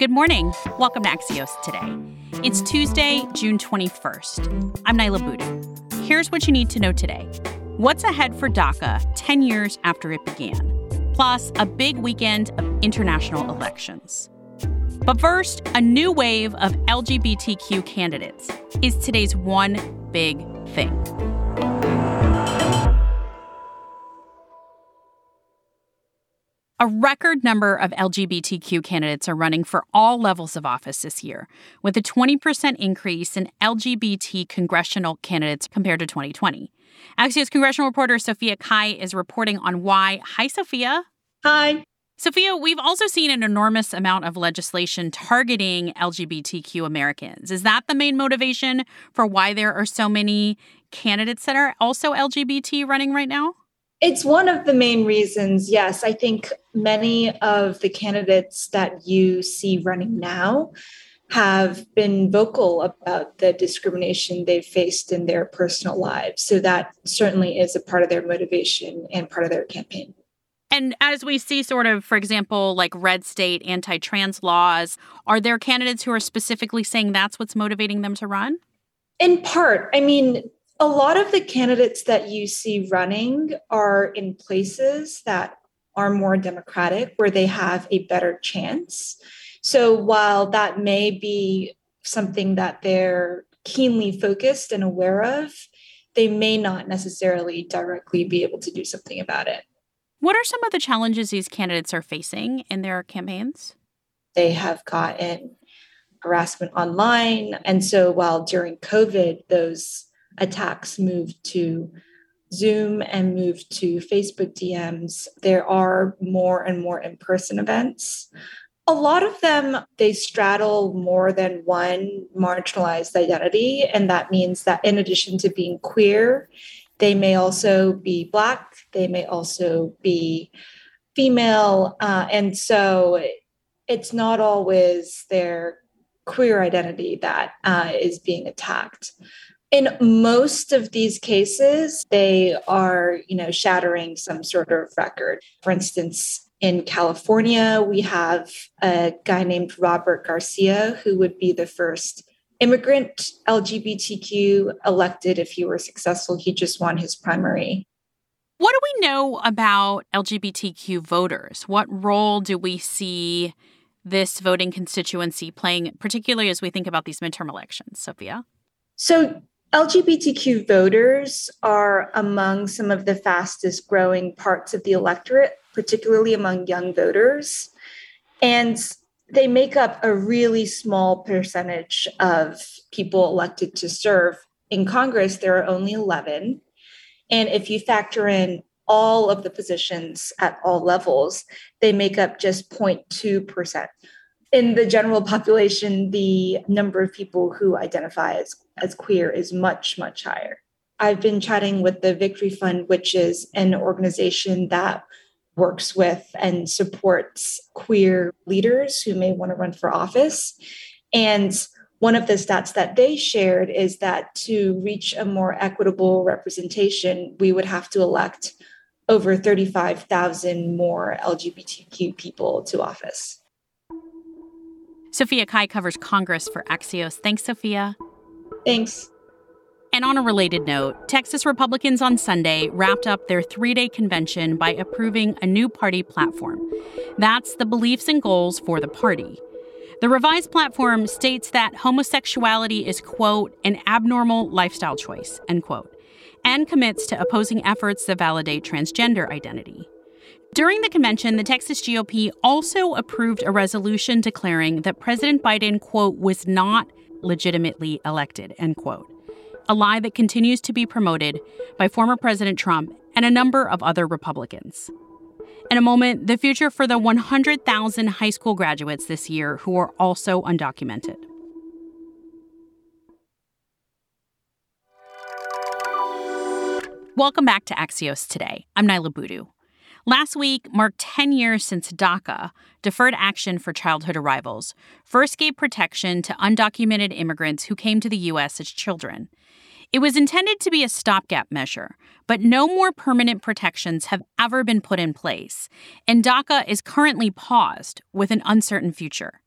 Good morning. Welcome to Axios today. It's Tuesday, June 21st. I'm Niala Boodhoo. Here's what you need to know today. What's ahead for DACA 10 years after it began? Plus, a big weekend of international elections. But first, a new wave of LGBTQ candidates is today's one big thing. A record number of LGBTQ candidates are running for all levels of office this year, with a 20% increase in LGBT congressional candidates compared to 2020. Axios congressional reporter Sophia Cai is reporting on why. Hi, Sophia. Hi. Sophia, we've also seen an enormous amount of legislation targeting LGBTQ Americans. Is that the main motivation for why there are so many candidates that are also LGBT running right now? It's one of the main reasons, yes. I think many of the candidates that you see running now have been vocal about the discrimination they've faced in their personal lives. So that certainly is a part of their motivation and part of their campaign. And as we see, sort of, for example, like red state anti trans laws, are there candidates who are specifically saying that's what's motivating them to run? In part. I mean, a lot of the candidates that you see running are in places that are more democratic, where they have a better chance. So while that may be something that they're keenly focused and aware of, they may not necessarily directly be able to do something about it. What are some of the challenges these candidates are facing in their campaigns? They have gotten harassment online. And so while during COVID, those attacks moved to Zoom and moved to Facebook DMs, there are more and more in person events. A lot of them, they straddle more than one marginalized identity. And that means that in addition to being queer, they may also be Black, they may also be female. Uh, and so it's not always their queer identity that uh, is being attacked in most of these cases they are you know shattering some sort of record. For instance in california we have a guy named robert garcia who would be the first immigrant lgbtq elected if he were successful. He just won his primary. What do we know about lgbtq voters? What role do we see this voting constituency playing particularly as we think about these midterm elections sophia? So LGBTQ voters are among some of the fastest growing parts of the electorate, particularly among young voters. And they make up a really small percentage of people elected to serve. In Congress, there are only 11. And if you factor in all of the positions at all levels, they make up just 0.2% in the general population, the number of people who identify as, as queer is much, much higher. I've been chatting with the Victory Fund, which is an organization that works with and supports queer leaders who may want to run for office. And one of the stats that they shared is that to reach a more equitable representation, we would have to elect over 35,000 more LGBTQ people to office. Sophia Cai covers Congress for Axios. Thanks, Sophia. Thanks. And on a related note, Texas Republicans on Sunday wrapped up their three day convention by approving a new party platform. That's the beliefs and goals for the party. The revised platform states that homosexuality is, quote, an abnormal lifestyle choice, end quote, and commits to opposing efforts to validate transgender identity. During the convention, the Texas GOP also approved a resolution declaring that President Biden, quote, was not legitimately elected, end quote. A lie that continues to be promoted by former President Trump and a number of other Republicans. In a moment, the future for the 100,000 high school graduates this year who are also undocumented. Welcome back to Axios today. I'm Niala Boodhoo. Last week marked 10 years since DACA, Deferred Action for Childhood Arrivals, first gave protection to undocumented immigrants who came to the U.S. as children. It was intended to be a stopgap measure, but no more permanent protections have ever been put in place, and DACA is currently paused with an uncertain future.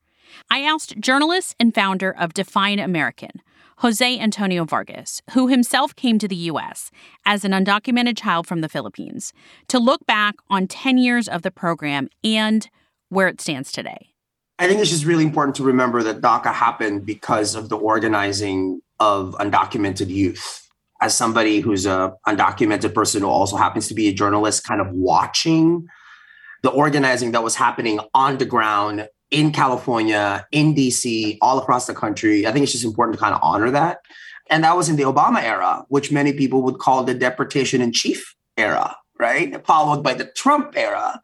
I asked journalist and founder of Define American, Jose Antonio Vargas, who himself came to the U.S. as an undocumented child from the Philippines, to look back on 10 years of the program and where it stands today. I think it's just really important to remember that DACA happened because of the organizing of undocumented youth. As somebody who's a undocumented person who also happens to be a journalist, kind of watching the organizing that was happening on the ground in California, in DC, all across the country. I think it's just important to kind of honor that. And that was in the Obama era, which many people would call the deportation in chief era, right? Followed by the Trump era.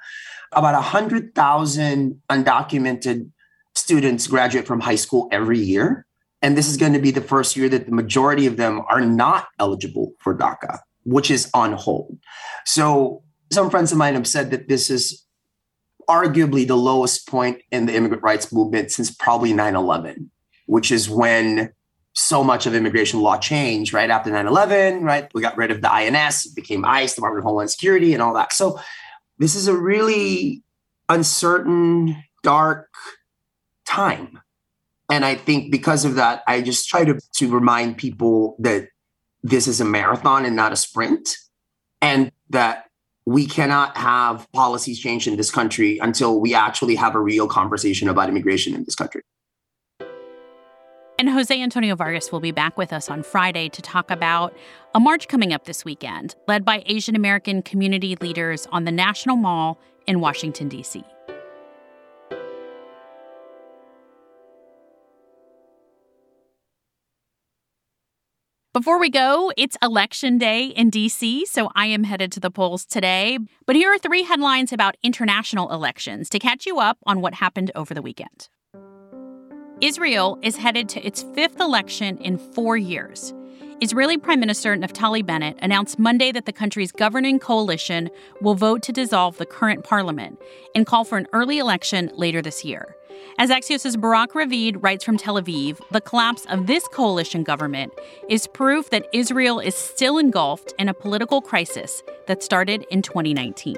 About 100,000 undocumented students graduate from high school every year. And this is going to be the first year that the majority of them are not eligible for DACA, which is on hold. So some friends of mine have said that this is arguably the lowest point in the immigrant rights movement since probably 9 11, which is when so much of immigration law changed right after 9 11, right? We got rid of the INS, it became ICE, Department of Homeland Security, and all that. So this is a really uncertain, dark time. And I think because of that, I just try to, to remind people that this is a marathon and not a sprint. And that we cannot have policies changed in this country until we actually have a real conversation about immigration in this country. And Jose Antonio Vargas will be back with us on Friday to talk about a march coming up this weekend, led by Asian American community leaders on the National Mall in Washington, D.C. Before we go, it's election day in DC, so I am headed to the polls today. But here are three headlines about international elections to catch you up on what happened over the weekend. Israel is headed to its fifth election in four years. Israeli Prime Minister Naftali Bennett announced Monday that the country's governing coalition will vote to dissolve the current parliament and call for an early election later this year. As Axios' Barak Ravid writes from Tel Aviv, the collapse of this coalition government is proof that Israel is still engulfed in a political crisis that started in 2019.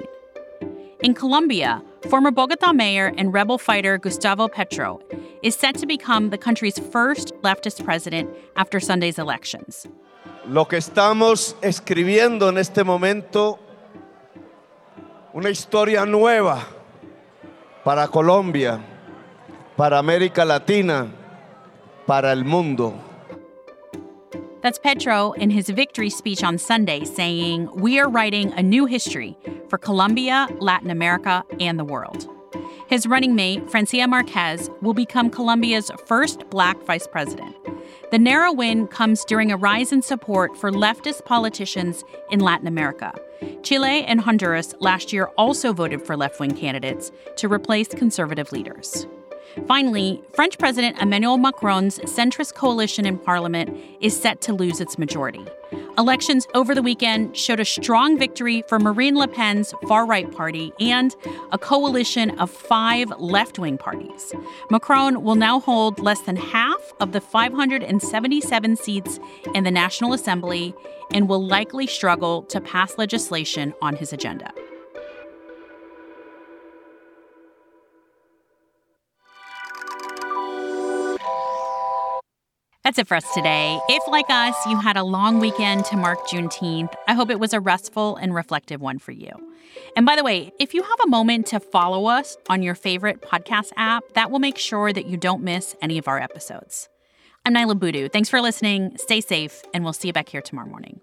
In Colombia, former Bogota mayor and rebel fighter Gustavo Petro is set to become the country's first leftist president after Sunday's elections. Lo que estamos escribiendo en este momento, una historia nueva para Colombia para América Latina, para el mundo. That's Petro in his victory speech on Sunday saying, We are writing a new history for Colombia, Latin America, and the world. His running mate, Francia Marquez, will become Colombia's first black vice president. The narrow win comes during a rise in support for leftist politicians in Latin America. Chile and Honduras last year also voted for left wing candidates to replace conservative leaders. Finally, French President Emmanuel Macron's centrist coalition in parliament is set to lose its majority. Elections over the weekend showed a strong victory for Marine Le Pen's far right party and a coalition of five left wing parties. Macron will now hold less than half of the 577 seats in the National Assembly and will likely struggle to pass legislation on his agenda. That's it for us today. If, like us, you had a long weekend to mark Juneteenth, I hope it was a restful and reflective one for you. And by the way, if you have a moment to follow us on your favorite podcast app, that will make sure that you don't miss any of our episodes. I'm Niala Boodhoo. Thanks for listening. Stay safe, and we'll see you back here tomorrow morning.